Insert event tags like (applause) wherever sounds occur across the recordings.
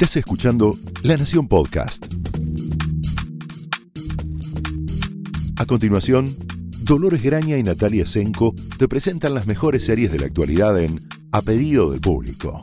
Estás escuchando La Nación Podcast. A continuación, Dolores Graña y Natalia Senko te presentan las mejores series de la actualidad en A pedido del público.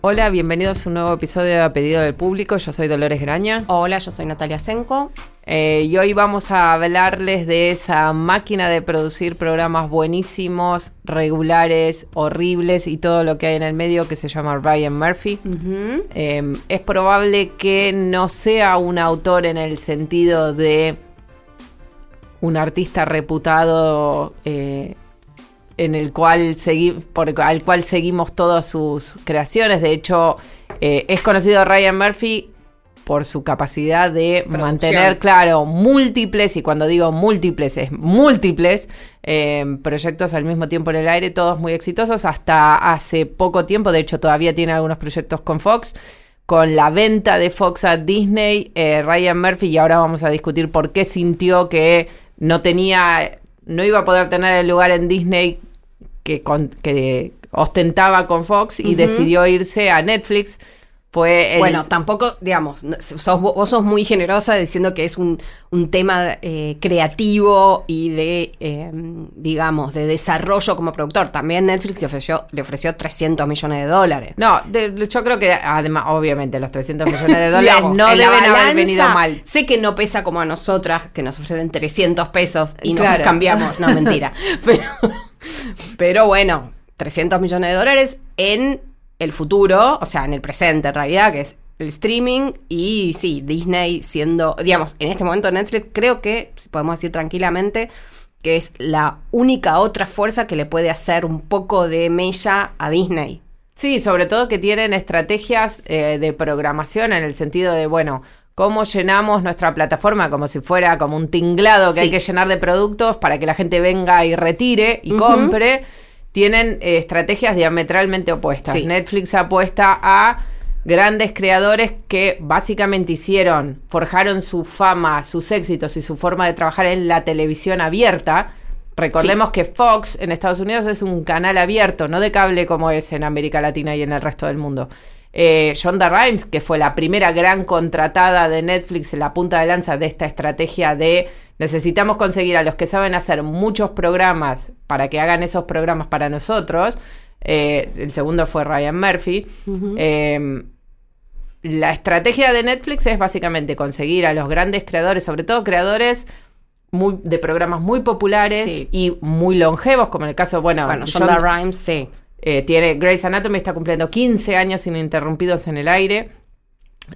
Hola, bienvenidos a un nuevo episodio de A Pedido del Público. Yo soy Dolores Graña. Hola, yo soy Natalia Senko. Eh, y hoy vamos a hablarles de esa máquina de producir programas buenísimos, regulares, horribles y todo lo que hay en el medio que se llama Ryan Murphy. Eh, es probable que no sea un autor en el sentido de un artista reputado eh, en el cual por, al cual seguimos todas sus creaciones. De hecho, eh, es conocido Ryan Murphy por su capacidad de mantener, claro, múltiples, y cuando digo múltiples, es múltiples eh, proyectos al mismo tiempo en el aire, todos muy exitosos, hasta hace poco tiempo, de hecho todavía tiene algunos proyectos con Fox, con la venta de Fox a Disney, eh, Ryan Murphy, y ahora vamos a discutir por qué sintió que no tenía, no iba a poder tener el lugar en Disney que, ostentaba con Fox y decidió irse a Netflix. Fue Bueno, tampoco, digamos, vos sos muy generosa diciendo que es un, tema eh, creativo y de, em, digamos, de desarrollo como productor. También Netflix le ofreció, le ofreció 300 millones de dólares. No, yo creo que además, obviamente, los 300 millones de (laughs) dólares no deben haber venido mal. Sé que no pesa como a nosotras, que nos ofrecen 300 pesos y nos cambiamos. No, mentira. (laughs) Pero... Pero bueno, 300 millones de dólares en el futuro, o sea, en el presente en realidad, que es el streaming y sí, Disney siendo, digamos, en este momento Netflix creo que, podemos decir tranquilamente, que es la única otra fuerza que le puede hacer un poco de mella a Disney. Sí, sobre todo que tienen estrategias eh, de programación en el sentido de, bueno, cómo llenamos nuestra plataforma como si fuera como un tinglado que hay que llenar de productos para que la gente venga y retire y compre, tienen eh, estrategias diametralmente opuestas. Netflix apuesta a grandes creadores que básicamente hicieron, forjaron su fama, sus éxitos y su forma de trabajar en la televisión abierta. Recordemos que Fox en Estados Unidos es un canal abierto, no de cable como es en América Latina y en el resto del mundo. Eh, Shonda Rhimes, que fue la primera gran contratada de Netflix en la punta de lanza de esta estrategia de necesitamos conseguir a los que saben hacer muchos programas para que hagan esos programas para nosotros. Eh, el segundo fue Ryan Murphy. Em, la estrategia de Netflix es básicamente conseguir a los grandes creadores, sobre todo creadores de programas muy populares y muy longevos, como en el caso, bueno, bueno Shonda Rhimes, sí. Eh, tiene Grey's Anatomy está cumpliendo 15 años ininterrumpidos en el aire.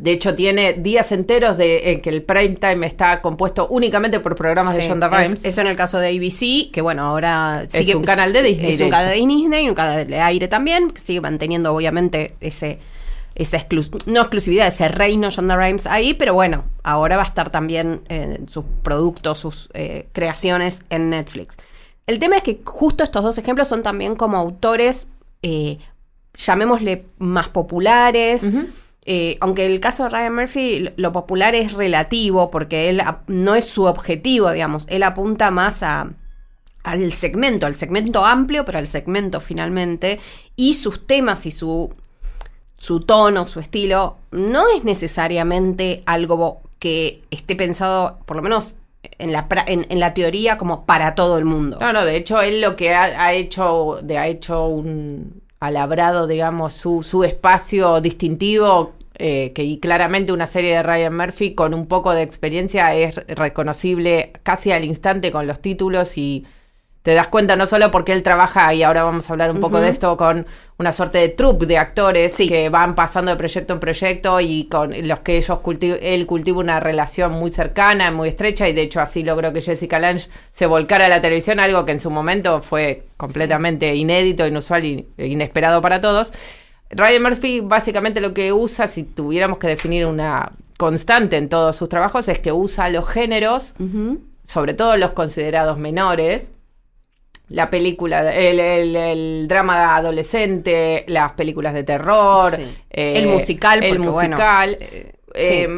De hecho, tiene días enteros de en que el prime time está compuesto únicamente por programas de Shonda Rhimes. eso en el caso de ABC, que bueno, ahora es un canal de Disney. Es un canal de Disney, un canal de aire también, que sigue manteniendo obviamente ese esa no exclusividad, ese reino Shonda Rhimes ahí, pero bueno, ahora va a estar también eh, sus productos, sus eh, creaciones en Netflix. El tema es que justo estos dos ejemplos son también como autores, eh, llamémosle más populares. Eh, aunque el caso de Ryan Murphy, lo popular es relativo porque él no es su objetivo, digamos. Él apunta más a, al segmento, al segmento amplio, pero al segmento finalmente. Y sus temas y su, su tono, su estilo, no es necesariamente algo que esté pensado, por lo menos en la, en, la teoría como para todo el mundo. No, no, de hecho él lo que ha, hecho, de, ha hecho un, alabrado, digamos, su, su espacio distintivo, eh, que y claramente una serie de Ryan Murphy con un poco de experiencia es reconocible casi al instante con los títulos y te das cuenta no solo porque él trabaja, y ahora vamos a hablar un poco de esto, con una suerte de troupe de actores que van pasando de proyecto en proyecto y con los que ellos él cultiva una relación muy cercana, muy estrecha, y de hecho así logró que Jessica Lange se volcara a la televisión, algo que en su momento fue completamente inédito, inusual e inesperado para todos. Ryan Murphy básicamente lo que usa, si tuviéramos que definir una constante en todos sus trabajos, es que usa los géneros, sobre todo los considerados menores, la película, el, el, drama adolescente, las películas de terror, el musical, el musical, eh, eh,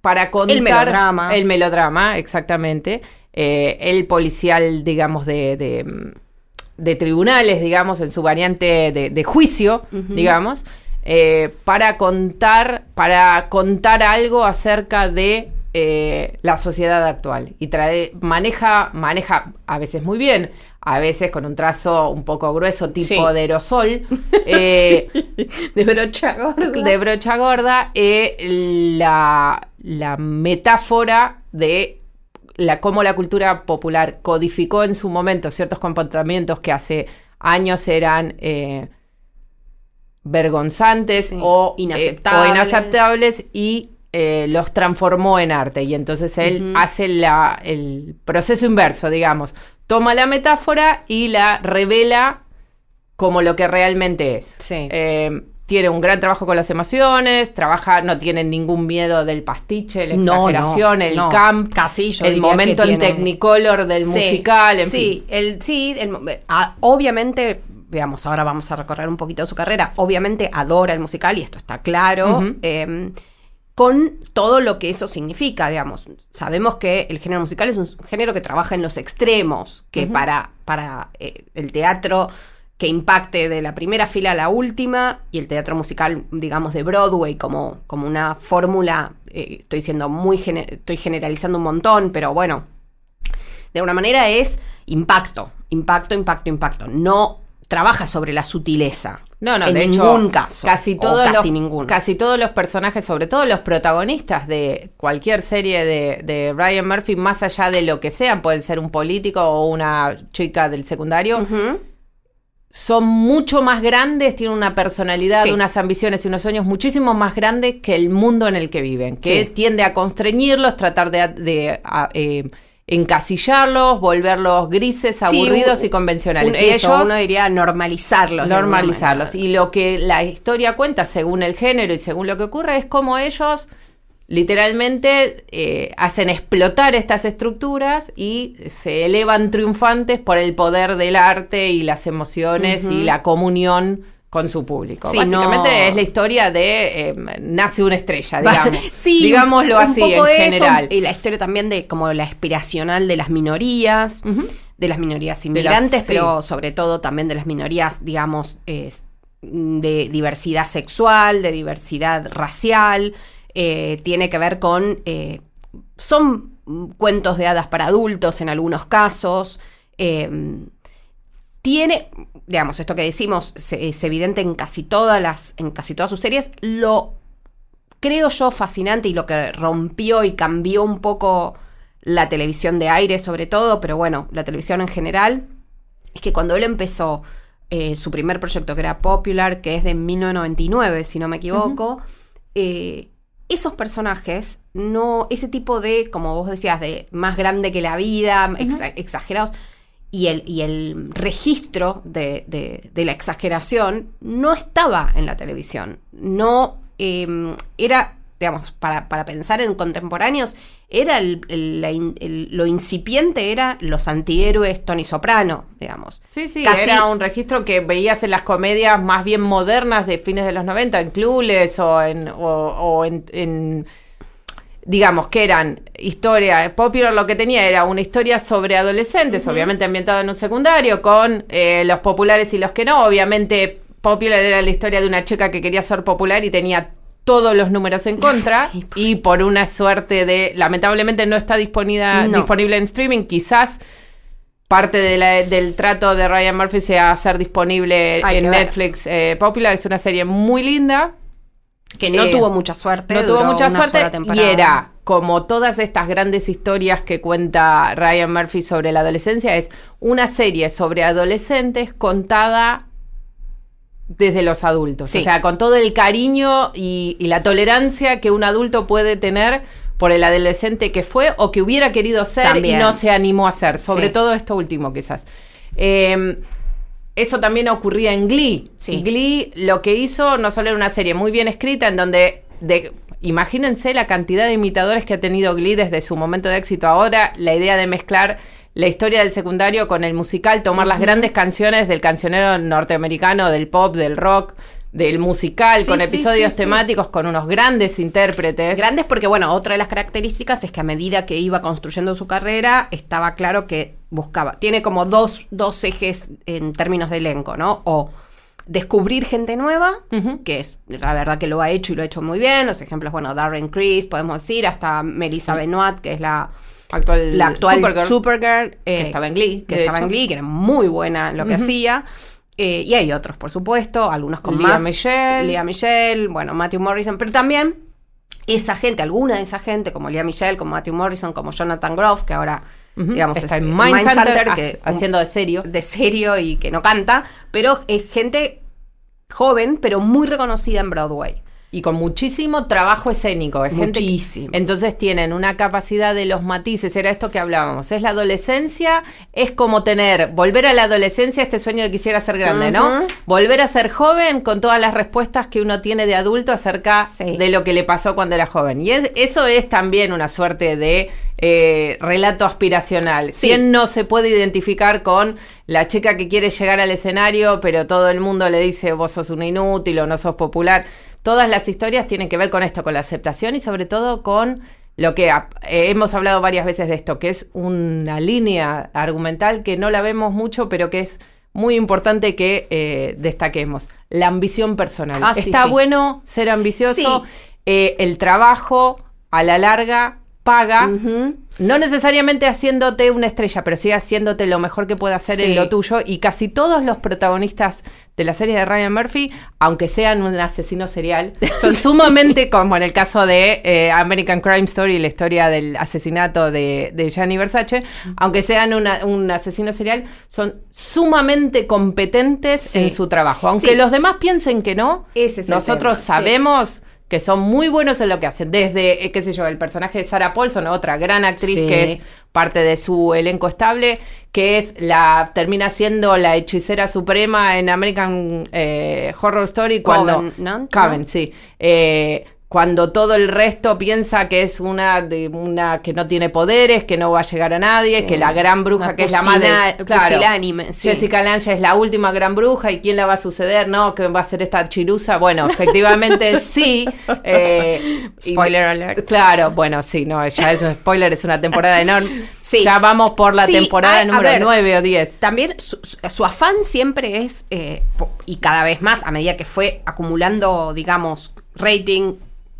para contar... El melodrama. El melodrama, exactamente. Eh, el policial, digamos, de, de, de tribunales, digamos, en su variante de, de juicio, digamos, eh, para contar, para contar algo acerca de eh, la sociedad actual. Y trae, maneja, maneja a veces muy bien, a veces con un trazo un poco grueso, tipo Sí. de aerosol. (laughs) eh, De brocha gorda. de brocha gorda eh, la, la metáfora de la, cómo la cultura popular codificó en su momento ciertos comportamientos que hace años eran eh, vergonzantes Sí, o, eh, inaceptables. o inaceptables y eh, los transformó en arte. Y entonces él hace la- el proceso inverso, digamos. Toma la metáfora y la revela como lo que realmente es. Sí. Eh, tiene un gran trabajo con las emociones, trabaja, no tiene ningún miedo del pastiche, la No, exageración, no, el no. camp, Casi yo el momento en tiene- Technicolor del Sí, musical, en sí, fin. El, sí, el ah, obviamente, veamos, ahora vamos a recorrer un poquito su carrera. Obviamente adora el musical y esto está claro. Eh, con todo lo que eso significa, digamos. Sabemos que el género musical es un género que trabaja en los extremos, que para, para eh, el teatro que impacte de la primera fila a la última y el teatro musical, digamos, de Broadway como, como una fórmula, eh, estoy siendo muy, estoy generalizando un montón, pero bueno, de alguna manera es impacto, impacto, impacto, impacto. No trabaja sobre la sutileza. No, no, en de hecho, ningún caso. Casi todos, casi los, ninguno. casi todos los personajes, sobre todo los protagonistas de cualquier serie de, de Ryan Murphy, más allá de lo que sean, pueden ser un político o una chica del secundario, son mucho más grandes, tienen una personalidad, Sí. unas ambiciones y unos sueños muchísimo más grandes que el mundo en el que viven, que Sí. tiende a constreñirlos, tratar de, de, a, eh, encasillarlos, volverlos grises, Sí, aburridos un- y convencionales. Un- y eso, ellos uno diría normalizarlos. normalizarlos. Y lo que la historia cuenta, según el género y según lo que ocurre, es cómo ellos literalmente eh, hacen explotar estas estructuras y se elevan triunfantes por el poder del arte y las emociones y la comunión con su público. Sí, Básicamente no- es la historia de eh, nace una estrella, digamos. (laughs) sí, Digámoslo un así poco en eso, general. Y la historia también de como la aspiracional de las minorías, de las minorías inmigrantes, pero sobre todo también de las minorías, digamos, eh, de diversidad sexual, de diversidad racial. eh, tiene que ver con. eh, son cuentos de hadas para adultos en algunos casos. Tiene, digamos, esto que decimos se- es evidente en casi todas las, en casi todas sus series. Lo creo yo fascinante y lo que rompió y cambió un poco la televisión de aire sobre todo, pero bueno, la televisión en general, es que cuando él empezó eh, su primer proyecto que era Popular, que es de 1999, si no me equivoco, eh, esos personajes, no, ese tipo de, como vos decías, de más grande que la vida, exa- exagerados, y el, y el registro de, de- de la exageración no estaba en la televisión. No eh, era, digamos, para, para pensar en contemporáneos, era el- el- la in- el- lo incipiente era los antihéroes Tony Soprano, digamos. Sí, sí, Casi- era un registro que veías en las comedias más bien modernas de fines de los 90, en Clueless o en, o, o en, en- digamos, que eran historias, Popular lo que tenía era una historia sobre adolescentes, obviamente ambientada en un secundario, con eh, los populares y los que no, obviamente Popular era la historia de una chica que quería ser popular y tenía todos los números en (laughs) contra Sí, por- y por una suerte de, lamentablemente no está disponible, No. disponible en streaming, quizás parte de la- del trato de Ryan Murphy sea hacer disponible Hay en. Netflix eh, Popular. Es una serie muy linda. Que no Eh, tuvo mucha suerte. No tuvo mucha suerte y era como todas estas grandes historias que cuenta Ryan Murphy sobre la adolescencia, es una serie sobre adolescentes contada desde los adultos. Sí. O sea, con todo el cariño y, y la tolerancia que un adulto puede tener por el adolescente que fue o que hubiera querido ser También. y no se animó a ser. Sobre Sí. todo esto último, quizás. Eh, eso también ocurría en Glee. Sí. Glee lo que hizo no solo era una serie muy bien escrita, en donde, de, imagínense la cantidad de imitadores que ha tenido Glee desde su momento de éxito ahora, la idea de mezclar la historia del secundario con el musical, tomar las grandes canciones del cancionero norteamericano, del pop, del rock, del musical, Sí, con sí, episodios sí, temáticos, con unos grandes intérpretes. Grandes porque, bueno, otra de las características es que a medida que iba construyendo su carrera, estaba claro que buscaba. Tiene como dos, dos ejes en términos de elenco, ¿no? O descubrir gente nueva, que es la verdad que lo ha hecho y lo ha hecho muy bien. Los ejemplos, bueno, Darren Criss, podemos decir, hasta Melissa Benoit, que es la, actual, la actual Supergirl, Supergirl, que eh, estaba en Glee. que estaba en. Glee, que era muy buena en lo que hacía. Eh, y hay otros, por supuesto, algunos con Lea más. Michele. Lea Michelle, bueno, Matthew Morrison, pero también esa gente, alguna de esa gente, como Lea Michelle, como Matthew Morrison, como Jonathan Groff, que ahora, digamos, Está es en eh, Mindhunter, que ha- haciendo de serio. de serio y que no canta, pero es gente joven, pero muy reconocida en Broadway. Y con muchísimo trabajo escénico. Es gente que- Muchísimo. entonces tienen una capacidad de los matices. Era esto que hablábamos. Es la adolescencia, es como tener, volver a la adolescencia, este sueño de quisiera ser grande, ¿no? Volver a ser joven con todas las respuestas que uno tiene de adulto acerca Sí. de lo que le pasó cuando era joven. Y es- eso es también una suerte de eh, relato aspiracional. Sí. ¿Quién no se puede identificar con la chica que quiere llegar al escenario, pero todo el mundo le dice vos sos una inútil o no sos popular? Todas las historias tienen que ver con esto, con la aceptación y sobre todo con lo que eh, hemos hablado varias veces de esto, que es una línea argumental que no la vemos mucho, pero que es muy importante que eh, destaquemos. La ambición personal. Ah, sí, Está sí. bueno ser ambicioso. Sí. eh, el trabajo a la larga paga. No necesariamente haciéndote una estrella, pero sí haciéndote lo mejor que pueda hacer Sí. en lo tuyo. Y casi todos los protagonistas de la serie de Ryan Murphy, aunque sean un asesino serial, son (laughs) sumamente, como en el caso de eh, American Crime Story, la historia del asesinato de, de Gianni Versace, aunque sean una- un asesino serial, son sumamente competentes Sí. en su trabajo. Aunque Sí. los demás piensen que no, Ese es el nosotros tema, sabemos que son muy buenos en lo que hacen. Desde, eh, qué sé yo, el personaje de Sarah Paulson, otra gran actriz Sí. que es parte de su elenco estable, que es la termina siendo la hechicera suprema en American eh, Horror Story cuando Coven, ¿no? Coven, sí. Eh, cuando todo el resto piensa que es una de una que no tiene poderes, que no va a llegar a nadie, Sí. que la gran bruja Una que es la madre, claro, pusilánime, sí. Jessica Lange es la última gran bruja y quién la va a suceder, no, que va a ser esta chirusa. Bueno, efectivamente (laughs) sí. eh, y- Spoiler alert. Claro, bueno, sí, no, ya es un spoiler, es una temporada enorme. Sí. Ya vamos por la temporada a- a número ver, 9 o 10. También su, afán siempre es, eh, y cada vez más, a medida que fue acumulando, digamos, rating,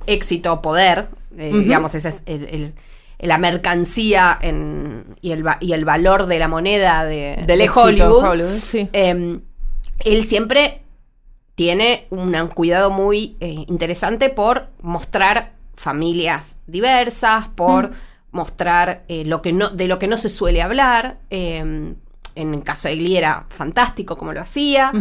éxito, poder, eh, digamos, esa es el- el- la mercancía en- y, el, va- y el valor de la moneda de, Del de éxito en Hollywood. Hollywood, sí. eh, él siempre tiene un cuidado muy eh, interesante por mostrar familias diversas, por mostrar eh, lo que no, de lo que no se suele hablar. eh, en el caso de Glee era fantástico como lo hacía.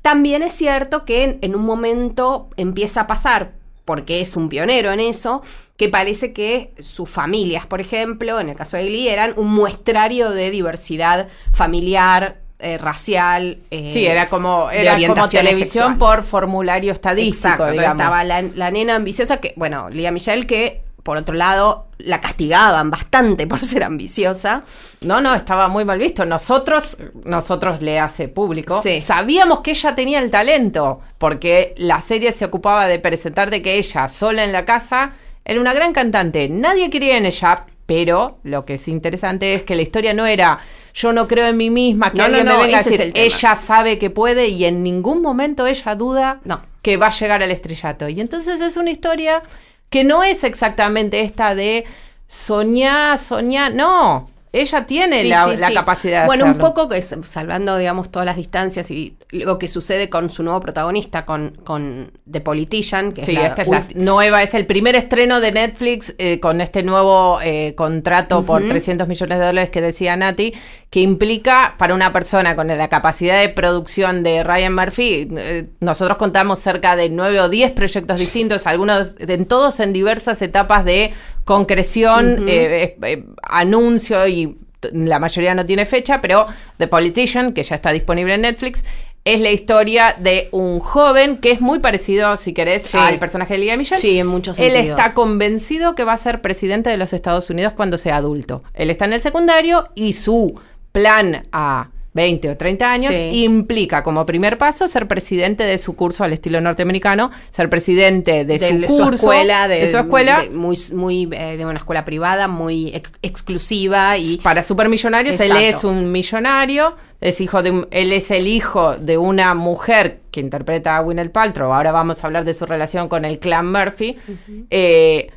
También es cierto que en, en un momento empieza a pasar, porque es un pionero en eso, que parece que sus familias, por ejemplo, en el caso de Glee, eran un muestrario de diversidad familiar, eh, racial. eh, Sí, era como, de era como orientación televisión sexual. por formulario estadístico, Exacto, digamos. estaba la, la nena ambiciosa que, bueno, Lía Michelle, que por otro lado la castigaban bastante por ser ambiciosa. No, no, estaba muy mal visto. Nosotros, nosotros le hace público, Sí. sabíamos que ella tenía el talento, porque la serie se ocupaba de presentar de que ella, sola en la casa, era una gran cantante. Nadie quería en ella, pero lo que es interesante es que la historia no era yo no creo en mí misma, que No, no, alguien no, me venga a decir, ella sabe que puede y en ningún momento ella duda No. que va a llegar al estrellato. Y entonces es una historia que no es exactamente esta de soñar, soñar, no. Ella tiene Sí, la, sí, la sí. capacidad de Bueno, un poco que es- salvando, digamos, todas las distancias y lo que sucede con su nuevo protagonista, con, con The Politician, que es la esta es la nueva, es el primer estreno de Netflix eh, con este nuevo eh, contrato por 300 millones de dólares que decía Nati, que implica para una persona con la capacidad de producción de Ryan Murphy, eh, nosotros contamos cerca de 9 o 10 proyectos distintos, algunos, en todos en diversas etapas de concreción, eh, eh, eh, anuncio y la mayoría no tiene fecha, pero The Politician, que ya está disponible en Netflix, es la historia de un joven que es muy parecido, si querés, Sí. al personaje de Liga Michelle. Sí, en muchos Él sentidos. está convencido que va a ser presidente de los Estados Unidos cuando sea adulto. Él está en el secundario y su plan a 20 o 30 años, Sí. implica como primer paso ser presidente de su curso al estilo norteamericano, ser presidente de, su curso, escuela, de, su escuela, de muy, muy eh, de una escuela privada, muy ex- exclusiva y para supermillonarios. Él es un millonario, es hijo de un- él es el hijo de una mujer que interpreta a Gwyneth Paltrow. Ahora vamos a hablar de su relación con el clan Murphy. Eh,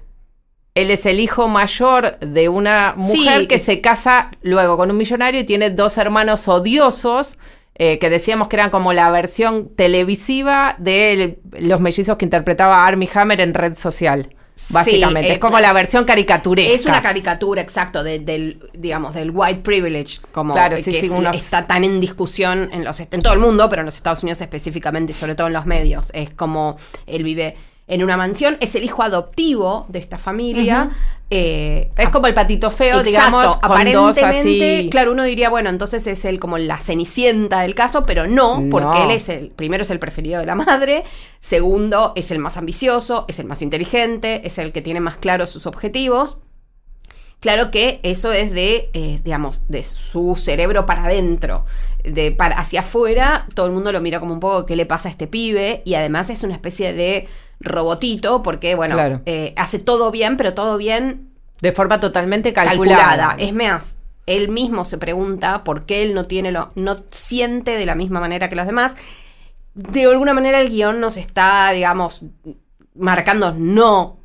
él es el hijo mayor de una mujer Sí. que se casa luego con un millonario y tiene dos hermanos odiosos. eh, que decíamos que eran como la versión televisiva de los mellizos que interpretaba Armie Hammer en Red Social. Sí, Básicamente, eh, es como la versión caricaturesca. Es una caricatura, exacto, de- del, digamos, del white privilege, como Claro, eh, sí, que sí, es- unos- está tan en discusión en los en todo el mundo, pero en los Estados Unidos específicamente y sobre todo en los medios. Es como él vive en una mansión, es el hijo adoptivo de esta familia. eh, Es como el patito feo, Exacto, digamos, aparentemente, así. claro, uno diría, bueno, entonces es él como la cenicienta del caso, pero no, porque No. él es el, primero es el preferido de la madre, segundo es el más ambicioso, es el más inteligente, es el que tiene más claros sus objetivos. Claro que eso es de, eh, digamos, de su cerebro para adentro. De para hacia afuera, todo el mundo lo mira como un poco qué le pasa a este pibe. Y además es una especie de robotito, porque, bueno, Claro. eh, hace todo bien, pero todo bien De forma totalmente calculada. calculada. Es más, él mismo se pregunta por qué él no tiene lo, no siente de la misma manera que los demás. De alguna manera el guion nos está, digamos, marcando no,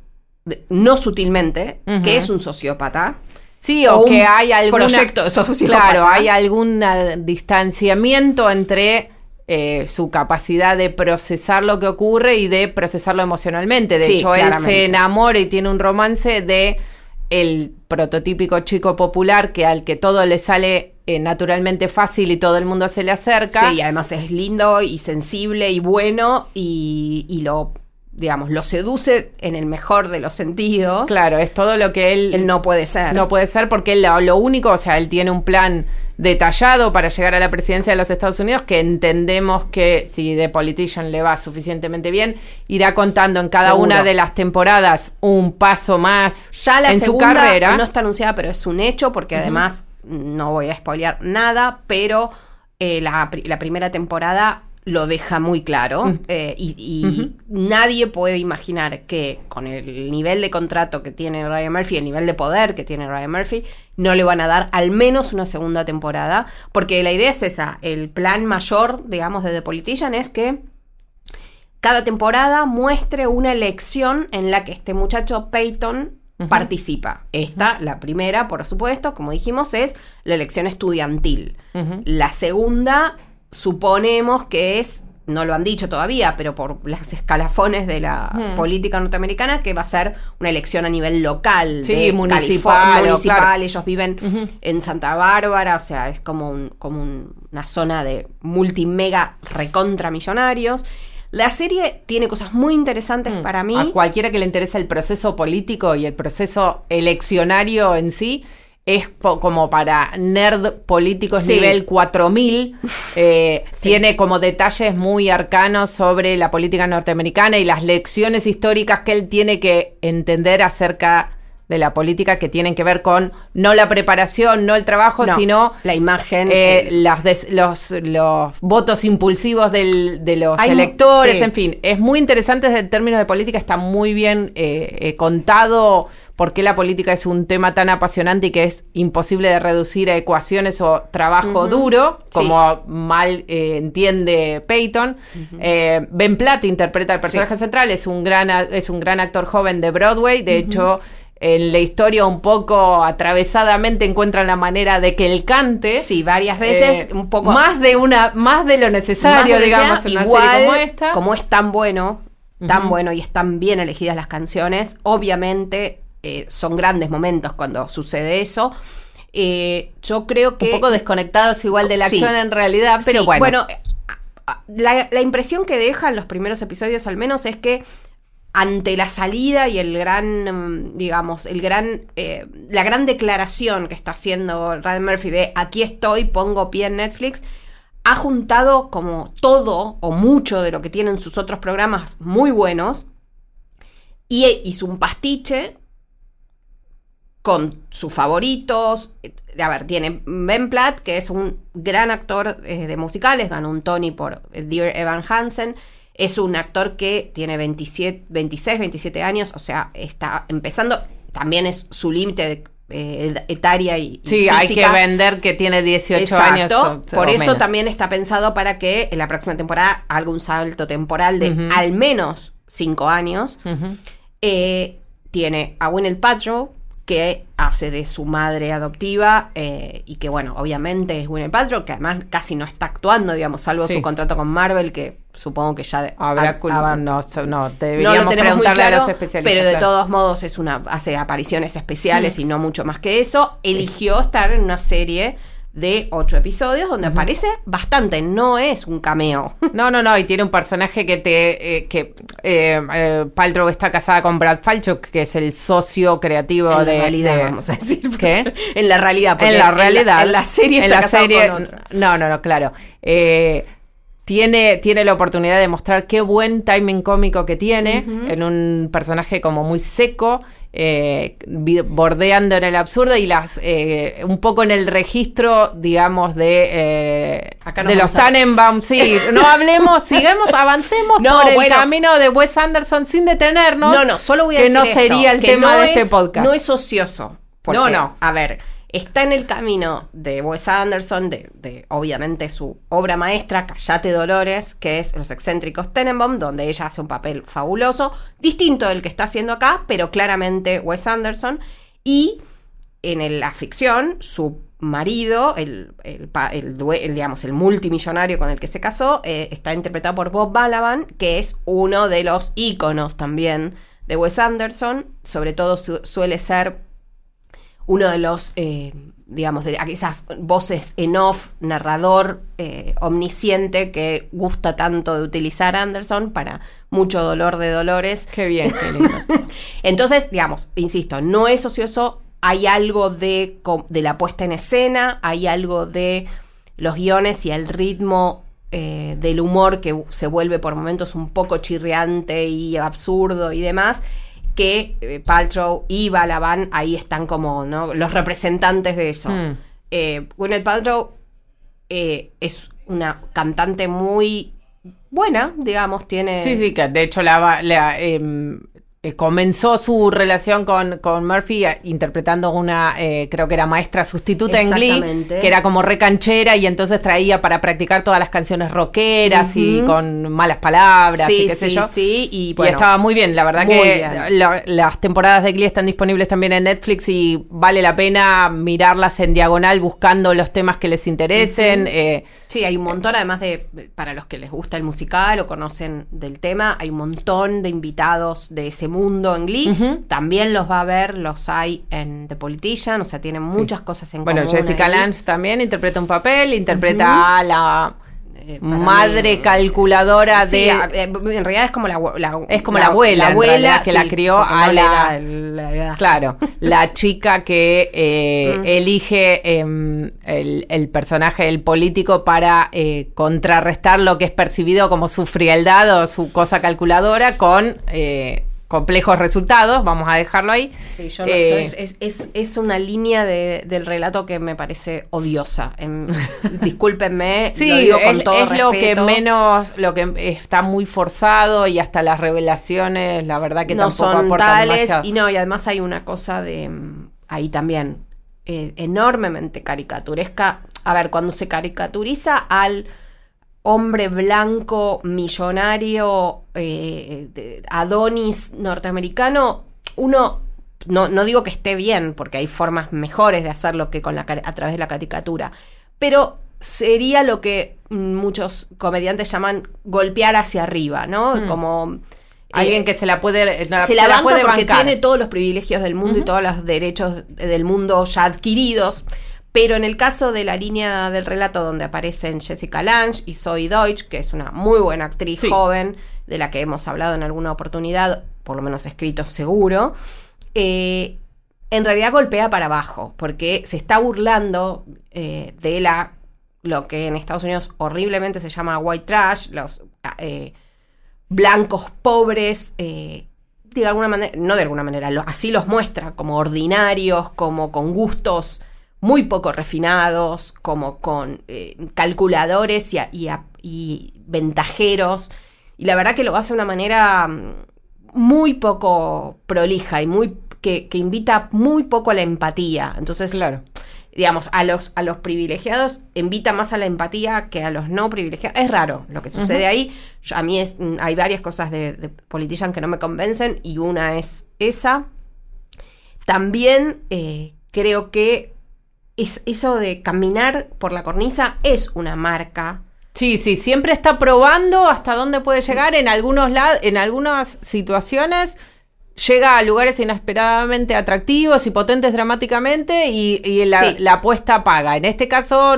no sutilmente, que es un sociópata. Sí, o, O que hay algún proyecto de sociópata. Claro, hay algún distanciamiento entre eh, su capacidad de procesar lo que ocurre y de procesarlo emocionalmente. De Sí, hecho, él se enamora y tiene un romance de el prototípico chico popular que al que todo le sale eh, naturalmente fácil y todo el mundo se le acerca. Sí, y además es lindo y sensible y bueno y, y lo, digamos, lo seduce en el mejor de los sentidos. Claro, es todo lo que él, Él no puede ser. No puede ser porque él lo, lo único, o sea, él tiene un plan detallado para llegar a la presidencia de los Estados Unidos que entendemos que si The Politician le va suficientemente bien, irá contando en cada Seguro. una de las temporadas un paso más Ya la en segunda su carrera. no está anunciada, pero es un hecho, porque además no voy a spoilear nada, pero eh, la primera temporada lo deja muy claro Mm. eh, y, y nadie puede imaginar que con el nivel de contrato que tiene Ryan Murphy, el nivel de poder que tiene Ryan Murphy, no le van a dar al menos una segunda temporada, porque la idea es esa, el plan mayor, digamos, de The Politician es que cada temporada muestre una elección en la que este muchacho Peyton participa. Esta, la primera, por supuesto, como dijimos, es la elección estudiantil. La segunda, suponemos que es, no lo han dicho todavía, pero por las escalafones de la política norteamericana, que va a ser una elección a nivel local. Sí, de municipal, municipal. claro. Ellos viven en Santa Bárbara, o sea, es como, un- como un- una zona de multimega recontra millonarios. La serie tiene cosas muy interesantes Mm. para mí. A cualquiera que le interese el proceso político y el proceso eleccionario en sí, es como para nerd políticos Sí. nivel 4000. (laughs) eh, Sí. Tiene como detalles muy arcanos sobre la política norteamericana y las lecciones históricas que él tiene que entender acerca de la política que tienen que ver con no la preparación, no el trabajo, No, sino la imagen. eh, las des- los, los votos impulsivos del- de los Hay electores, sí. en fin, es muy interesante desde el término de política, está muy bien eh, eh, contado por qué la política es un tema tan apasionante y que es imposible de reducir a ecuaciones o trabajo duro, Sí. como mal eh, entiende Peyton. Eh, ben Platt interpreta el personaje Sí. central, es un gran, es un gran actor joven de Broadway, de hecho... En la historia un poco atravesadamente encuentran la manera de que él cante. sí, varias veces, Eh, un poco más de una más de lo necesario de lo que digamos en una igual, serie como esta como es tan bueno, tan bueno y están bien elegidas las canciones, obviamente eh, son grandes momentos cuando sucede eso. Eh, yo creo que un poco desconectados igual de la Sí. acción en realidad pero Sí, bueno, la, la impresión que dejan los primeros episodios al menos es que ante la salida y el gran, mm, digamos, el gran, eh, la gran declaración que está haciendo Ryan Murphy de aquí estoy, pongo pie en Netflix, ha juntado como todo o mucho de lo que tienen sus otros programas muy buenos y hizo un pastiche con sus favoritos. A ver, tiene Ben Platt, que es un gran actor eh, de musicales, ganó un Tony por Dear Evan Hansen. Es un actor que tiene 27, 26, 27 años, o sea, está empezando. También es su límite eh, etaria y, y Sí, hay que vender que tiene 18 Exacto. años. o- Por o eso menos. también está pensado para que en la próxima temporada haga un salto temporal de al menos 5 años. Eh, tiene a Gwyneth Paltrow, que hace de su madre adoptiva, eh, y que bueno, obviamente es Gwyneth Paltrow, que además casi no está actuando, digamos, salvo Sí. su contrato con Marvel, que supongo que ya... Habrá ha- no, no, no deberíamos muy preguntarle a claro, los especialistas. pero de claro. Mm. todos modos es una hace apariciones especiales y no mucho más que eso. Eligió estar en una serie de ocho episodios donde aparece bastante, no es un cameo. (laughs) No, no, no, y tiene un personaje que te. eh, que eh, eh, Paltrow está casada con Brad Falchuk, que es el socio creativo en de. la realidad, de- vamos a decir. ¿Qué? En la realidad, porque en la realidad. En la, serie en está la casado serie- con otro. No, no, no, claro. Eh, tiene, tiene la oportunidad de mostrar qué buen timing cómico que tiene en un personaje como muy seco, eh, bordeando en el absurdo y las eh, un poco en el registro, digamos, de, eh, Acá de los Tannenbaum. Sí, no hablemos, (laughs) sigamos, avancemos No, por el bueno. camino de Wes Anderson sin detenernos. No, no, solo voy a que decir no esto, sería el que tema no de este es- podcast. No es ocioso. porque, No, no. A ver, está en el camino de Wes Anderson, de, obviamente su obra maestra, Callate Dolores, que es Los excéntricos Tenenbaum, donde ella hace un papel fabuloso, distinto del que está haciendo acá, pero claramente Wes Anderson. Y en la ficción, su marido, el, el el digamos, el multimillonario con el que se casó, eh, está interpretado por Bob Balaban, que es uno de los íconos también de Wes Anderson. Sobre todo su- suele ser uno de los, eh, digamos, de esas voces en off, narrador eh, omnisciente que gusta tanto de utilizar Anderson para mucho dolor de dolores. Qué bien, qué lindo. (laughs) Entonces, digamos, insisto, no es ocioso, hay algo de, de la puesta en escena, hay algo de los guiones y el ritmo eh, del humor que se vuelve por momentos un poco chirriante y absurdo y demás, que eh, Paltrow y Balaban ahí están como ¿no? los representantes de eso. Mm. Eh, Gwyneth Paltrow eh, es una cantante muy buena, digamos, tiene... Sí, sí, que de hecho la, em, eh, comenzó su relación con, con Murphy eh, interpretando una, eh, creo que era maestra sustituta en Glee, que era como recanchera y entonces traía para practicar todas las canciones rockeras y con malas palabras y Sí, qué sé yo. sí, y Y bueno, estaba muy bien, la verdad que la- las temporadas de Glee están disponibles también en Netflix y vale la pena mirarlas en diagonal buscando los temas que les interesen. eh, Sí, hay un montón, además de, para los que les gusta el musical o conocen del tema, hay un montón de invitados de ese mundo en Glee. También los va a ver, los hay en The Politician, o sea, tienen muchas cosas en Bueno, común. Jessica. Lange también interpreta un papel, interpreta a la Eh, para madre mí- calculadora Sí, de... eh, en realidad es como la, la- Es como la abuela, en realidad, que la crió a no la- la edad. Claro, la chica que eh, Mm. elige em, el, el personaje, el político, para eh, contrarrestar lo que es percibido como su frialdad o su cosa calculadora con eh, complejos resultados, vamos a dejarlo ahí. Sí, yo no- Eh, yo es, es- es- es una línea de- del relato que me parece odiosa. Em, (laughs) discúlpenme, Sí, lo digo con es, todo es lo que respeto. menos, lo que está muy forzado y hasta las revelaciones, la verdad que no tampoco son aportan tales demasiado. y no y además hay una cosa de mm, ahí también eh, enormemente caricaturesca a ver cuando se caricaturiza al hombre blanco millonario eh, de- Adonis norteamericano uno no, no digo que esté bien porque hay formas mejores de hacerlo que con la a través de la caricatura pero sería lo que muchos comediantes llaman golpear hacia arriba no Mm. como Alguien eh, que se la puede, no, se la banca puede porque bancar. tiene todos los privilegios del mundo y todos los derechos del mundo ya adquiridos. Pero en el caso de la línea del relato donde aparecen Jessica Lange y Zoe Deutsch, que es una muy buena actriz Sí. joven, de la que hemos hablado en alguna oportunidad, por lo menos escrito seguro, eh, en realidad golpea para abajo, porque se está burlando eh, de la lo que en Estados Unidos horriblemente se llama white trash, los eh, blancos pobres, eh, de alguna manera, no de alguna manera, lo- así los muestra, como ordinarios, como con gustos muy poco refinados, como con eh, calculadores y, a- y a- y ventajeros. Y la verdad que lo hace de una manera mm, muy poco prolija y muy que, que invita muy poco a la empatía. Entonces, Claro. digamos, a los, a los privilegiados invita más a la empatía que a los no privilegiados. Es raro lo que sucede ahí. Yo- a mí es, mm, hay varias cosas de, de Politician que no me convencen y una es esa. También eh, creo que es, eso de caminar por la cornisa es una marca. Sí, sí, siempre está probando hasta dónde puede llegar. En algunos la- en algunas situaciones llega a lugares inesperadamente atractivos y potentes dramáticamente y, y la, Sí. la apuesta paga. En este caso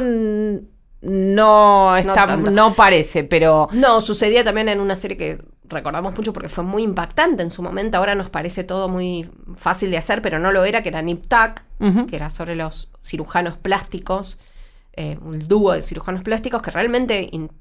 no está, no, parece, pero No, sucedía también en una serie que recordamos mucho porque fue muy impactante en su momento. Ahora nos parece todo muy fácil de hacer, pero no lo era, que era Nip Tuck, que era sobre los cirujanos plásticos, eh, un dúo de cirujanos plásticos que realmente in-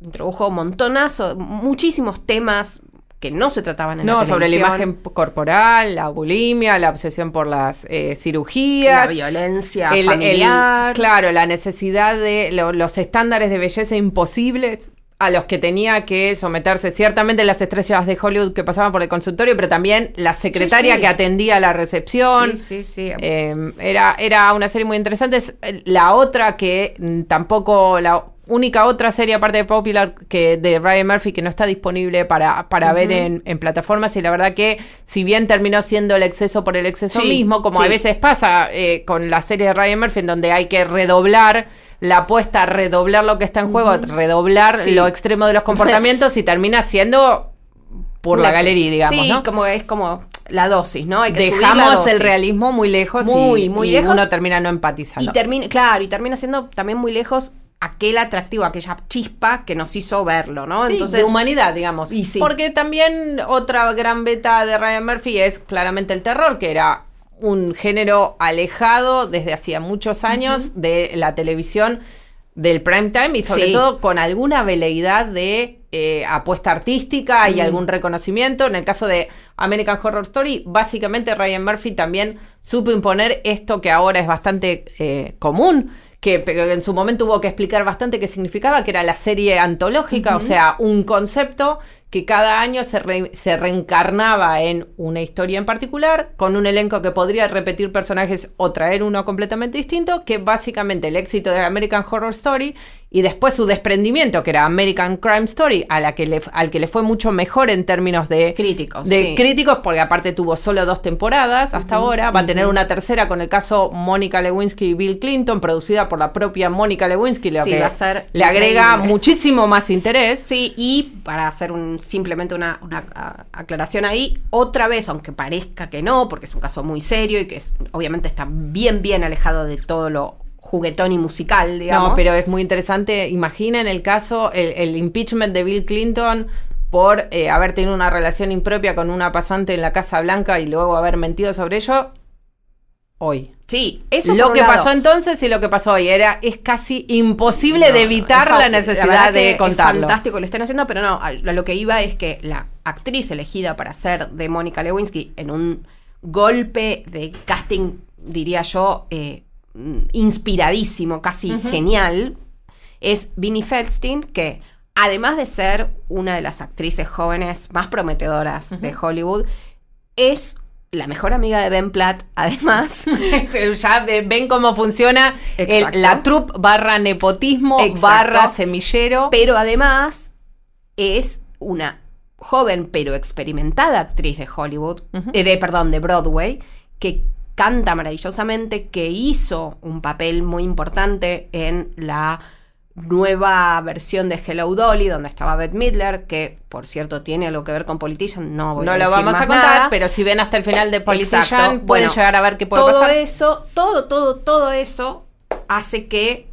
introdujo montonazo, muchísimos temas que no se trataban en no la sobre la imagen corporal, la bulimia, la obsesión por las eh, la cirugías. violencia el- el- familiar. claro, la necesidad de lo- los estándares de belleza imposibles a los que tenía que someterse ciertamente las estrellas de Hollywood que pasaban por el consultorio, pero también la secretaria sí. que atendía la recepción. Sí, sí, sí. Eh, era, era una serie muy interesante. Es, eh, La otra que mm, tampoco, la única otra serie aparte de Popular que de Ryan Murphy que no está disponible para, para ver en, en plataformas y la verdad que si bien terminó siendo el exceso por el exceso Sí, mismo, como a veces pasa eh, con la serie de Ryan Murphy en donde hay que redoblar la apuesta, redoblar lo que está en juego, redoblar Sí. lo extremo de los (laughs) comportamientos y termina siendo por la galería, digamos, Sí, ¿no? como es como la dosis, ¿no? Hay que subir la Dejamos el realismo muy lejos Muy, y, muy y lejos. uno termina no empatizando. Y termina, claro, y termina siendo también muy lejos aquel atractivo, aquella chispa que nos hizo verlo, ¿no? Sí, Entonces, de humanidad, digamos. Y sí. Porque también otra gran beta de Ryan Murphy es claramente el terror, que era un género alejado desde hacía muchos años de la televisión del prime time y sobre Sí. todo con alguna veleidad de eh, apuesta artística y algún reconocimiento. En el caso de American Horror Story, básicamente Ryan Murphy también supo imponer esto que ahora es bastante eh, común, que pero en su momento hubo que explicar bastante qué significaba, que era la serie antológica, o sea, un concepto que cada año se, re- se reencarnaba en una historia en particular, con un elenco que podría repetir personajes o traer uno completamente distinto, que básicamente el éxito de American Horror Story y después su desprendimiento, que era American Crime Story, a la que le, al que le fue mucho mejor en términos de Críticos, de sí. críticos, porque aparte tuvo solo dos temporadas hasta ahora, va a tener una tercera con el caso Mónica Lewinsky y Bill Clinton, producida por la propia Mónica Lewinsky, lo Sí, que va a ser le agrega increíble. muchísimo más interés. Sí, y para hacer un, simplemente una, una, a- aclaración ahí, otra vez, aunque parezca que no, porque es un caso muy serio y que es, obviamente está bien, bien alejado de todo lo juguetón y musical, digamos. No, pero es muy interesante. Imaginen el caso, el, el impeachment de Bill Clinton por eh, haber tenido una relación impropia con una pasante en la Casa Blanca y luego haber mentido sobre ello. Hoy. Sí, eso lo por un que lado. pasó entonces y lo que pasó hoy era es casi imposible No, de evitar es la necesidad de Es contarlo. fantástico que lo estén haciendo, pero no, a lo que iba es que la actriz elegida para ser de Mónica Lewinsky en un golpe de casting, diría yo, eh, inspiradísimo, casi genial, es Vinnie Feldstein, que además de ser una de las actrices jóvenes más prometedoras de Hollywood, es la mejor amiga de Ben Platt, (laughs) además. ya ve- ven cómo funciona el- la troupe barra nepotismo Exacto. barra semillero. pero además es una joven pero experimentada actriz de Hollywood, eh, de perdón, de Broadway, que canta maravillosamente, que hizo un papel muy importante en la nueva versión de Hello Dolly, donde estaba Bette Midler, que por cierto tiene algo que ver con Politician, no voy no a lo vamos a contar, nada. pero si ven hasta el final de Politician, Exacto. pueden Bueno, llegar a ver qué puede todo pasar. eso, todo, todo, todo eso hace que,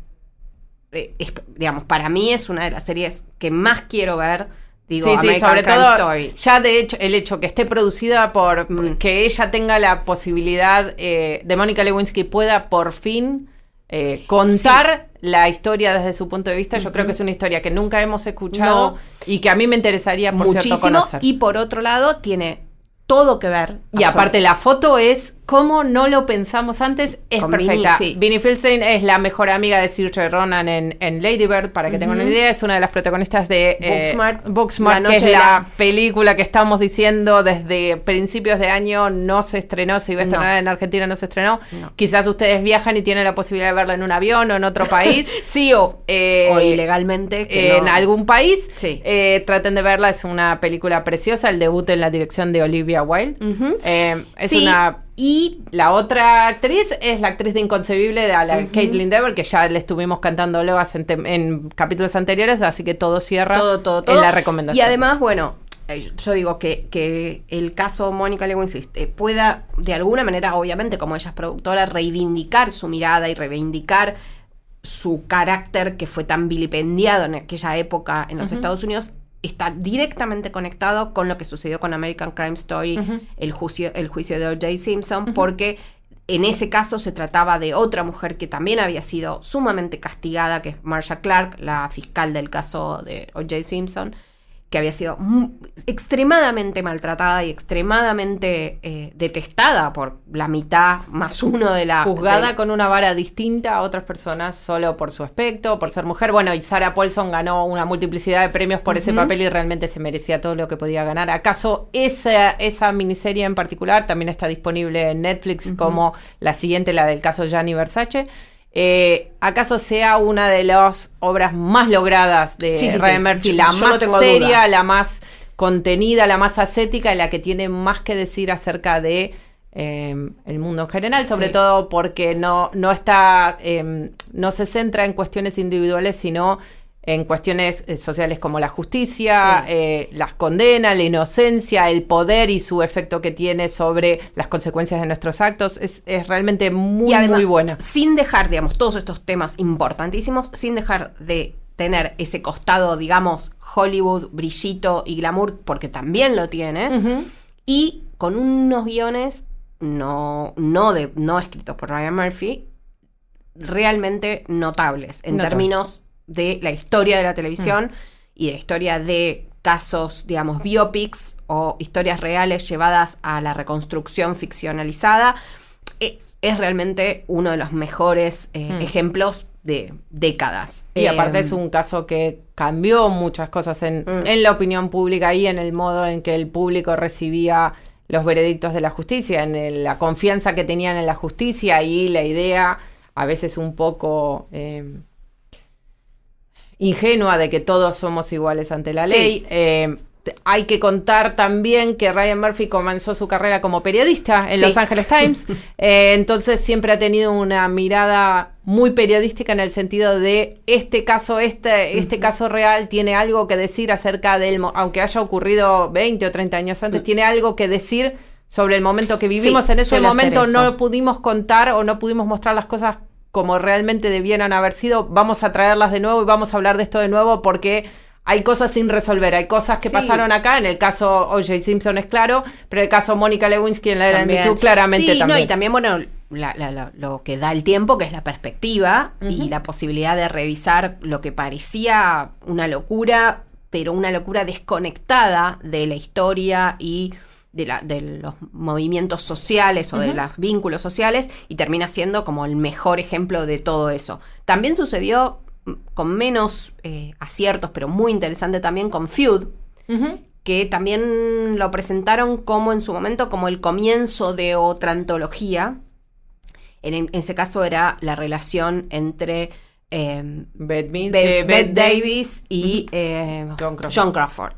eh, es- digamos, para mí es una de las series que más quiero ver. Digo, Sí, sí, sobre Crime todo Story. ya de hecho el hecho que esté producida por Mm. que ella tenga la posibilidad eh, de Mónica Lewinsky pueda por fin eh, contar la historia desde su punto de vista. Yo creo que es una historia que nunca hemos escuchado No. y que a mí me interesaría por cierto Muchísimo. conocer. Y por otro lado, tiene todo que ver. Y aparte la foto es como no lo pensamos antes, es Con perfecta. Vinny, sí. Vinnie Fieldstein es la mejor amiga de Saoirse Ronan en, en Lady Bird, para que tengan una idea, es una de las protagonistas de eh, Booksmart, Booksmart, La que es la la- película que estamos diciendo desde principios de año, no se estrenó, se iba a estrenar No. en Argentina, no se estrenó. No. Quizás ustedes viajan y tienen la posibilidad de verla en un avión o en otro país. (laughs) Sí, o, Eh, o ilegalmente. Que en no- algún país. Sí. Eh, traten de verla, es una película preciosa, el debut en la dirección de Olivia Wilde. Es Sí, una Y la otra actriz es la actriz de Inconcebible de la Caitlin Dever, que ya le estuvimos cantando luego en, capítulos anteriores, así que todo cierra todo, todo, en la recomendación. Y además, bueno, eh, yo digo que, que el caso Mónica Lewinsky eh, pueda, de alguna manera, obviamente, como ella es productora, reivindicar su mirada y reivindicar su carácter que fue tan vilipendiado en aquella época en los Estados Unidos está directamente conectado con lo que sucedió con American Crime Story, el, juicio, el juicio de O.J. Simpson, porque en ese caso se trataba de otra mujer que también había sido sumamente castigada, que es Marsha Clark, la fiscal del caso de O.J. Simpson, que había sido extremadamente maltratada y extremadamente eh, detestada por la mitad más uno de la... Juzgada de- con una vara distinta a otras personas solo por su aspecto, por ser mujer. Bueno, y Sarah Paulson ganó una multiplicidad de premios por ese papel y realmente se merecía todo lo que podía ganar. ¿Acaso esa, esa miniserie en particular también está disponible en Netflix como la siguiente, la del caso Gianni Versace? Eh, ¿Acaso sea una de las obras más logradas de Sí, sí, Ryan sí. Murphy? Yo- la yo no más seria, duda. la más contenida, la más ascética y la que tiene más que decir acerca de eh, el mundo en general, sobre todo porque no, no está, eh, no se centra en cuestiones individuales, sino en cuestiones eh, sociales como la justicia, Sí. eh, las condenas, la inocencia, el poder y su efecto que tiene sobre las consecuencias de nuestros actos. Es, es realmente muy, además, muy buena. Sin dejar, digamos, todos estos temas importantísimos, sin dejar de tener ese costado, digamos, Hollywood, brillito y glamour, porque también lo tiene, y con unos guiones no, no, de, no escritos por Ryan Murphy, realmente notables en Notable. términos de la historia de la televisión y de la historia de casos, digamos, biopics o historias reales llevadas a la reconstrucción ficcionalizada. Es, es realmente uno de los mejores eh, Mm. ejemplos de décadas. Y aparte Eh, es un caso que cambió muchas cosas en, Mm. en la opinión pública y en el modo en que el público recibía los veredictos de la justicia, en el- la confianza que tenían en la justicia y la idea, a veces un poco eh, ingenua, de que todos somos iguales ante la Sí. ley. Eh, hay que contar también que Ryan Murphy comenzó su carrera como periodista en Sí. Los Angeles Times, (laughs) eh, entonces siempre ha tenido una mirada muy periodística en el sentido de este caso, este, este caso real tiene algo que decir acerca del, aunque haya ocurrido 20 o 30 años antes, tiene algo que decir sobre el momento que vivimos. Sí, en ese momento no pudimos contar o no pudimos mostrar las cosas como realmente debieran haber sido. Vamos a traerlas de nuevo y vamos a hablar de esto de nuevo porque hay cosas sin resolver, hay cosas que Sí. pasaron acá. En el caso O.J. Simpson es claro, pero el caso Mónica Lewinsky en la era de Too claramente sí, también. No, y también, bueno, la- la- la- lo que da el tiempo, que es la perspectiva y la posibilidad de revisar lo que parecía una locura, pero una locura desconectada de la historia y de, la- de los movimientos sociales o de los vínculos sociales, y termina siendo como el mejor ejemplo de todo eso. También sucedió mm, con menos eh, aciertos, pero muy interesante también con Feud, que también lo presentaron como en su momento como el comienzo de otra antología. En, en ese caso era la relación entre eh, Bette Mid- Be- eh, Bette Bette Davis y eh, John Crawford. John Crawford,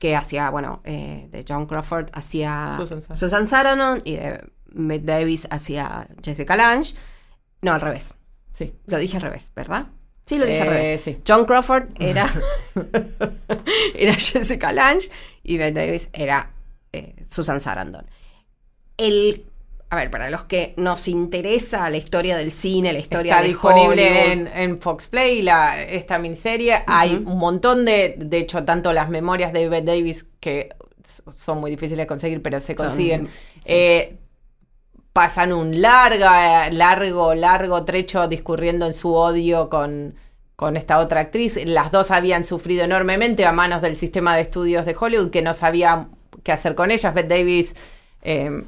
que hacía, bueno, eh, de John Crawford hacía Susan Sarandon. Susan Sarandon y de Bette Davis hacía Jessica Lange. No, al revés. Sí. Lo dije al revés, ¿verdad? Sí, lo dije Eh, al revés. sí. John Crawford (laughs) era, (laughs) era Jessica Lange y Bette Davis era eh, Susan Sarandon. El, a ver, para los que nos interesa la historia del cine, la historia Está de disponible en, en Fox Play la, esta miniserie. Hay un montón de, de hecho, tanto las memorias de Bette Davis, que son muy difíciles de conseguir, pero se Son- consiguen. sí. eh, pasan un larga, largo, largo trecho discurriendo en su odio con, con esta otra actriz. Las dos habían sufrido enormemente a manos del sistema de estudios de Hollywood, que no sabía qué hacer con ellas. Beth Davis eh,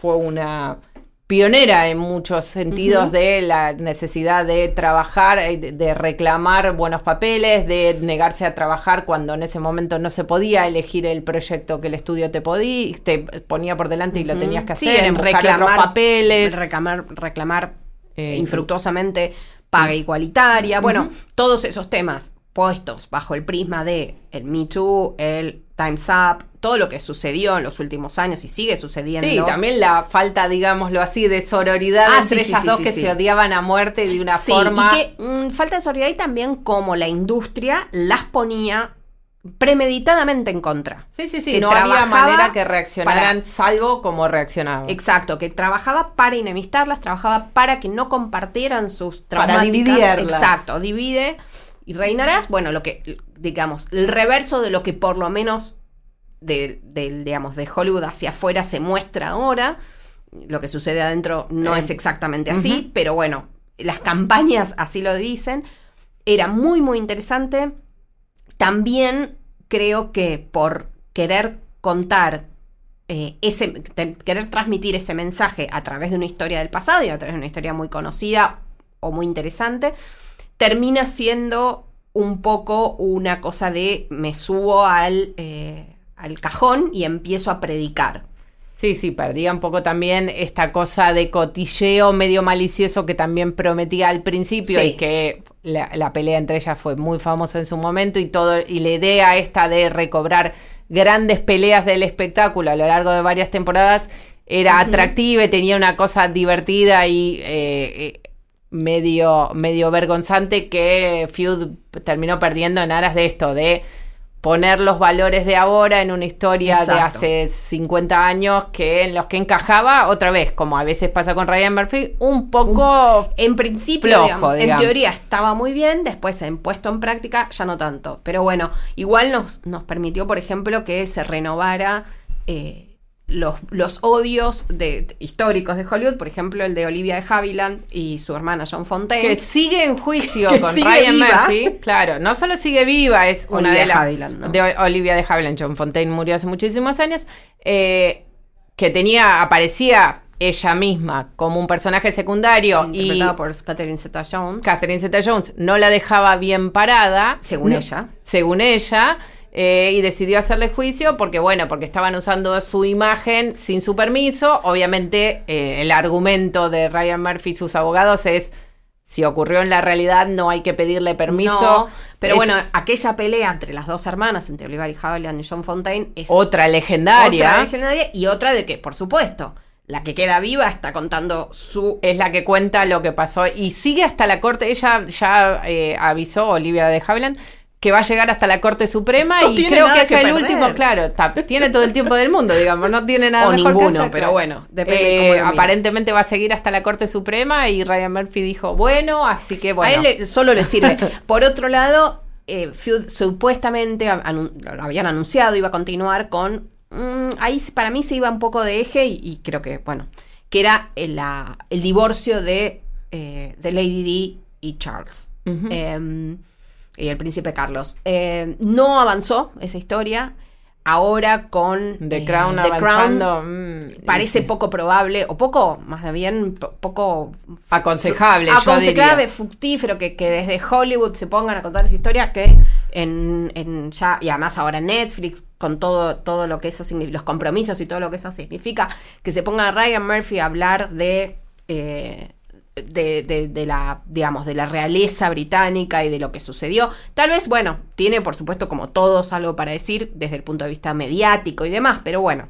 fue una pionera en muchos sentidos de la necesidad de trabajar, eh, de, de reclamar buenos papeles, de negarse a trabajar cuando en ese momento no se podía elegir el proyecto que el estudio te podía, te ponía por delante y lo tenías que Sí, hacer, en otros papeles. Reclamar, reclamar Eh, infructuosamente paga igualitaria. Bueno, todos esos temas puestos bajo el prisma de el Me Too, el Time's Up, todo lo que sucedió en los últimos años y sigue sucediendo. Sí, también la falta, digámoslo así, de sororidad Ah, entre sí, sí, ellas sí, dos sí, que se odiaban a muerte de una forma. y que mm, falta de solidaridad y también como la industria las ponía premeditadamente en contra. Sí, sí, sí, que no había manera que reaccionaran para- salvo como reaccionaban. Exacto, que trabajaba para enemistarlas, trabajaba para que no compartieran sus Para traumáticas. dividirlas. Exacto, divide y reinarás. Bueno, lo que, digamos, el reverso de lo que por lo menos de, digamos, de Hollywood hacia afuera se muestra ahora. Lo que sucede adentro no Eh, es exactamente así, pero bueno, las campañas así lo dicen. Era muy, muy interesante. También creo que por querer contar eh, ese, te- querer transmitir ese mensaje a través de una historia del pasado y a través de una historia muy conocida o muy interesante, termina siendo un poco una cosa de me subo al, eh, al cajón y empiezo a predicar. Sí, sí, perdía un poco también esta cosa de cotilleo medio malicioso que también prometía al principio Sí. y que la, la pelea entre ellas fue muy famosa en su momento y todo y la idea esta de recobrar grandes peleas del espectáculo a lo largo de varias temporadas era atractiva y tenía una cosa divertida y eh, eh, medio medio vergonzante que Feud terminó perdiendo en aras de esto de poner los valores de ahora en una historia Exacto. de hace 50 años que en los que encajaba otra vez, como a veces pasa con Ryan Murphy, un poco En principio, Flojo, digamos, en teoría estaba muy bien, después en puesto en práctica ya no tanto. Pero bueno, igual nos, nos permitió, por ejemplo, que se renovara eh, los, los odios de, históricos de Hollywood, por ejemplo, el de Olivia de Havilland y su hermana John Fontaine. que sigue en juicio Que con sigue Ryan viva. Murphy, claro, no solo sigue viva, es una Olivia de las Havilland, ¿no? de Olivia de Havilland, John Fontaine murió hace muchísimos años, eh, que tenía, aparecía ella misma como un personaje secundario y interpretada por Catherine Zeta-Jones. Catherine Zeta-Jones no la dejaba bien parada. Según No- ella. Según ella. Eh, y decidió hacerle juicio porque, bueno, porque estaban usando su imagen sin su permiso. Obviamente, eh, el argumento de Ryan Murphy y sus abogados es: si ocurrió en la realidad, no hay que pedirle permiso. No, pero bueno, aquella pelea entre las dos hermanas, entre Olivia y Havilland y John Fontaine, es otra legendaria. otra legendaria y otra de que, por supuesto, la que queda viva está contando su es la que cuenta lo que pasó y sigue hasta la corte. Ella ya eh, avisó, Olivia de Havilland, que va a llegar hasta la Corte Suprema No y creo que es que el perder. último, claro, ta- tiene todo el tiempo del mundo, digamos, no tiene nada O mejor que ninguno, hacer, pero claro. bueno, depende de Eh, cómo lo mires. Aparentemente va a seguir hasta la Corte Suprema y Ryan Murphy dijo, bueno, así que bueno. A él le- solo le sirve. Por otro lado, eh, Feud supuestamente lo habían anunciado, iba a continuar con. mm, ahí para mí se iba un poco de eje y, y creo que, bueno, que era el, la- el divorcio de, eh, de Lady Di y Charles. Eh, y el príncipe Carlos. Eh, no avanzó esa historia. Ahora con The eh, Crown The Crown, avanzando. mm, parece poco probable, o poco, más bien, po- poco aconsejable, aconsejable, fructífero que, que desde Hollywood se pongan a contar esa historia que en, en ya y además ahora Netflix con todo todo lo que eso significa los compromisos y todo lo que eso significa que se ponga Ryan Murphy a hablar de eh, de, de- de la digamos de la realeza británica y de lo que sucedió tal vez bueno tiene por supuesto como todos algo para decir desde el punto de vista mediático y demás pero bueno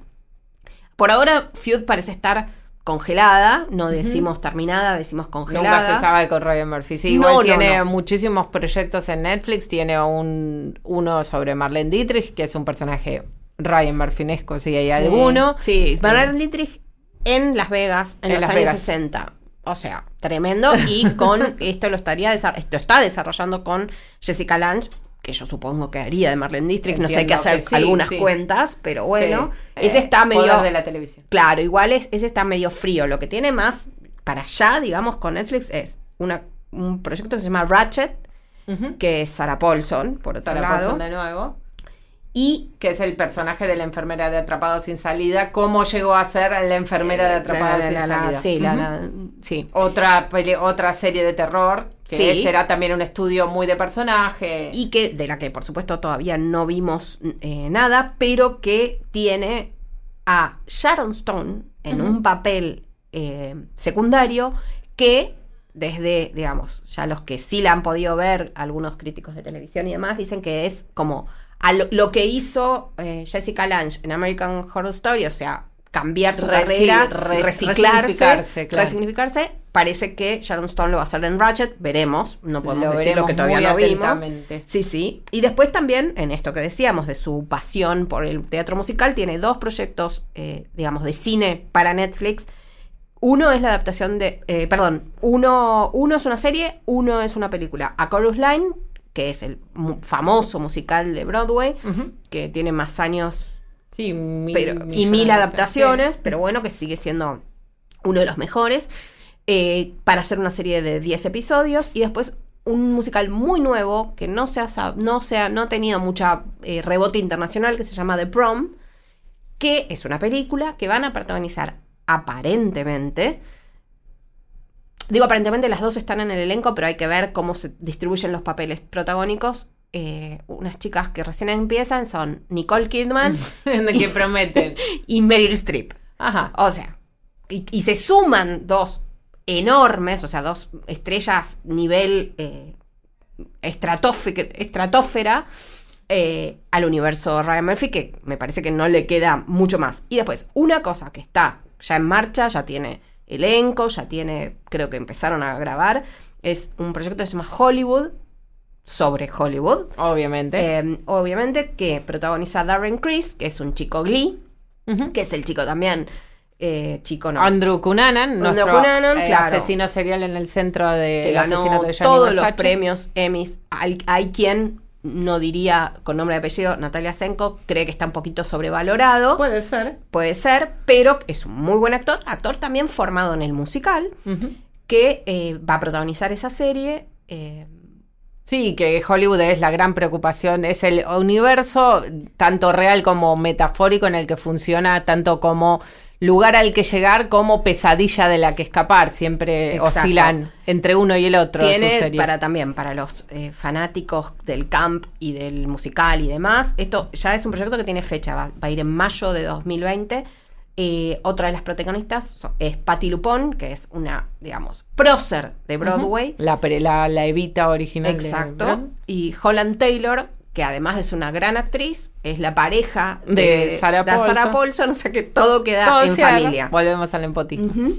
por ahora Feud parece estar congelada, no decimos terminada, decimos congelada. Nunca se sabe con Ryan Murphy. Sí, igual no, tiene no. muchísimos proyectos en Netflix. Tiene un uno sobre Marlene Dietrich, que es un personaje Ryan Murphynesco, si hay alguno. Sí, Bernard Dietrich en Las Vegas en, En los Las años Vegas. 60. O sea, tremendo. Y (laughs) con esto lo estaría esto está desarrollando con Jessica Lange, que yo supongo que haría de Marlene Dietrich. no sé, Entiendo hacer que sí, algunas sí. cuentas, pero bueno. Sí. Ese Eh, está medio. de la televisión. Claro, igual es, ese está medio frío. Lo que tiene más para allá, digamos, con Netflix es una, un proyecto que se llama Ratchet, que es Sarah Paulson, por otro Sarah lado. Paulson de nuevo. Y que es el personaje de la enfermera de Atrapado sin salida, cómo llegó a ser la enfermera de Atrapado la- sin la- salida. sí, sí. otra otra serie de terror que Sí. será también un estudio muy de personaje. y que de la que por supuesto todavía no vimos eh, nada, pero que tiene a Sharon Stone en un papel eh, secundario que desde, digamos, ya los que sí la han podido ver, algunos críticos de televisión y demás, dicen que es como a lo, lo que hizo eh, Jessica Lange en American Horror Story, o sea, cambiar su Reci- carrera, re- reciclarse, resignificarse, claro. resignificarse. Parece que Sharon Stone lo va a hacer en Ratchet, veremos, no podemos Lo decir lo que todavía no vimos. Sí, sí. Y después también, en esto que decíamos, de su pasión por el teatro musical, tiene dos proyectos, eh, digamos, de cine para Netflix. Uno es la adaptación de, eh, perdón, uno, uno es una serie, uno es una película. A Chorus Line, que es el mu- famoso musical de Broadway, que tiene más años Sí, mil pero, y mil adaptaciones, pero bueno, que sigue siendo uno de los mejores, eh, para hacer una serie de 10 episodios y después un musical muy nuevo que no se ha, no se ha, no ha tenido mucha eh, rebote internacional que se llama The Prom, que es una película que van a protagonizar aparentemente. Digo, aparentemente las dos están en el elenco, pero hay que ver cómo se distribuyen los papeles protagónicos. Eh, unas chicas que recién empiezan son Nicole Kidman (laughs) de que prometen. y Meryl Streep. Ajá. O sea, y, y se suman dos enormes, o sea, dos estrellas nivel eh, estratosfera eh, al universo Ryan Murphy, que me parece que no le queda mucho más. Y después, una cosa que está ya en marcha, ya tiene elenco, ya tiene, creo que empezaron a grabar, es un proyecto que se llama Hollywood, sobre Hollywood. Obviamente. Eh, obviamente que protagoniza Darren Criss, que es un chico Glee, que es el chico también, eh, chico no, Andrew Cunanan, Andrew nuestro Cunanan, eh, claro. asesino serial en el centro de que ganó de todos los premios Emmys. Hay, hay quien no diría con nombre y apellido Natalia Senko, cree que está un poquito sobrevalorado. Puede ser. Puede ser, pero es un muy buen actor, actor también formado en el musical, que eh, va a protagonizar esa serie. eh, Sí, que Hollywood es la gran preocupación, es el universo tanto real como metafórico en el que funciona tanto como lugar al que llegar como pesadilla de la que escapar, siempre Exacto. oscilan entre uno y el otro sus tiene series. para también para los eh, fanáticos del camp y del musical y demás. Esto ya es un proyecto que tiene fecha, va, va a ir en mayo de 2020. Eh, otra de las protagonistas es Patti LuPone, que es una, digamos, prócer de Broadway. la, la, la Evita original. Exacto. Y Holland Taylor, que además es una gran actriz, es la pareja De Sarah Paulson. Paulson, o sea que todo queda Todo en cierra. familia. Volvemos al nepotismo. Ujú.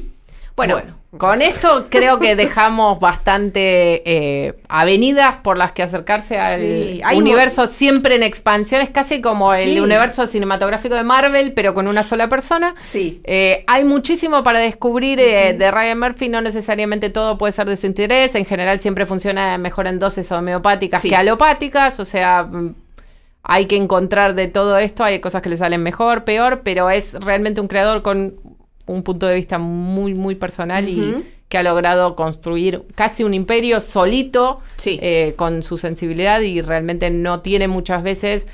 Bueno, Bueno, con esto creo que dejamos bastante eh, avenidas por las que acercarse al Sí, universo siempre en expansión. Es casi como el universo cinematográfico de Marvel, pero con una sola persona. sí. Eh, hay muchísimo para descubrir eh, de Ryan Murphy, no necesariamente todo puede ser de su interés, en general siempre funciona mejor en dosis homeopáticas Sí. que alopáticas, o sea, mm, hay que encontrar de todo esto, hay cosas que le salen mejor, peor, pero es realmente un creador con un punto de vista muy, muy personal y que ha logrado construir casi un imperio solito Sí. eh, con su sensibilidad y realmente no tiene muchas veces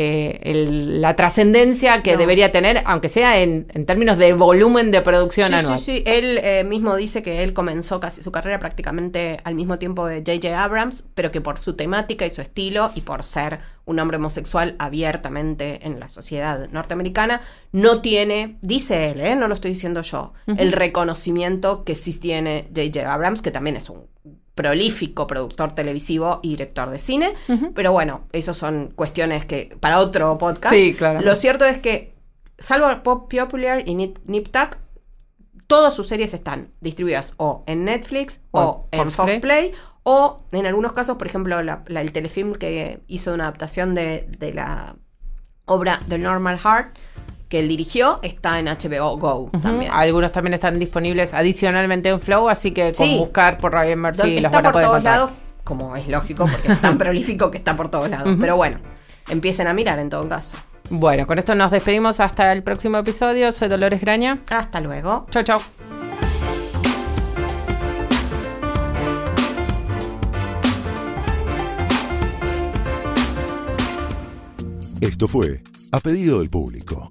eh, el- la trascendencia que No. debería tener, aunque sea en, en términos de volumen de producción Sí, anual. sí, sí. Él eh, mismo dice que él comenzó casi su carrera prácticamente al mismo tiempo de J.J. Abrams, pero que por su temática y su estilo y por ser un hombre homosexual abiertamente en la sociedad norteamericana, no tiene, dice él, ¿eh? no lo estoy diciendo yo, el reconocimiento que sí tiene J.J. Abrams, que también es un prolífico productor televisivo y director de cine, pero bueno, esas son cuestiones que para otro podcast. Sí, claro. Lo cierto es que, salvo Pop Popular y Nip, Nip Tuck, todas sus series están distribuidas o en Netflix o, O en Fox Fox Play. Play. o en algunos casos, por ejemplo, la- la- el telefilm que hizo una adaptación de, de la obra The Normal Heart que él dirigió está en HBO Go también. Algunos también están disponibles adicionalmente en Flow, así que con Sí. buscar por Ryan Murphy los está van a por poder todos encontrar. lados, como es lógico, porque es tan (laughs) prolífico que está por todos lados. Pero bueno, empiecen a mirar en todo caso. Bueno, con esto nos despedimos hasta el próximo episodio. Soy Dolores Graña. Hasta luego. Chau, chau. Esto fue A Pedido del Público,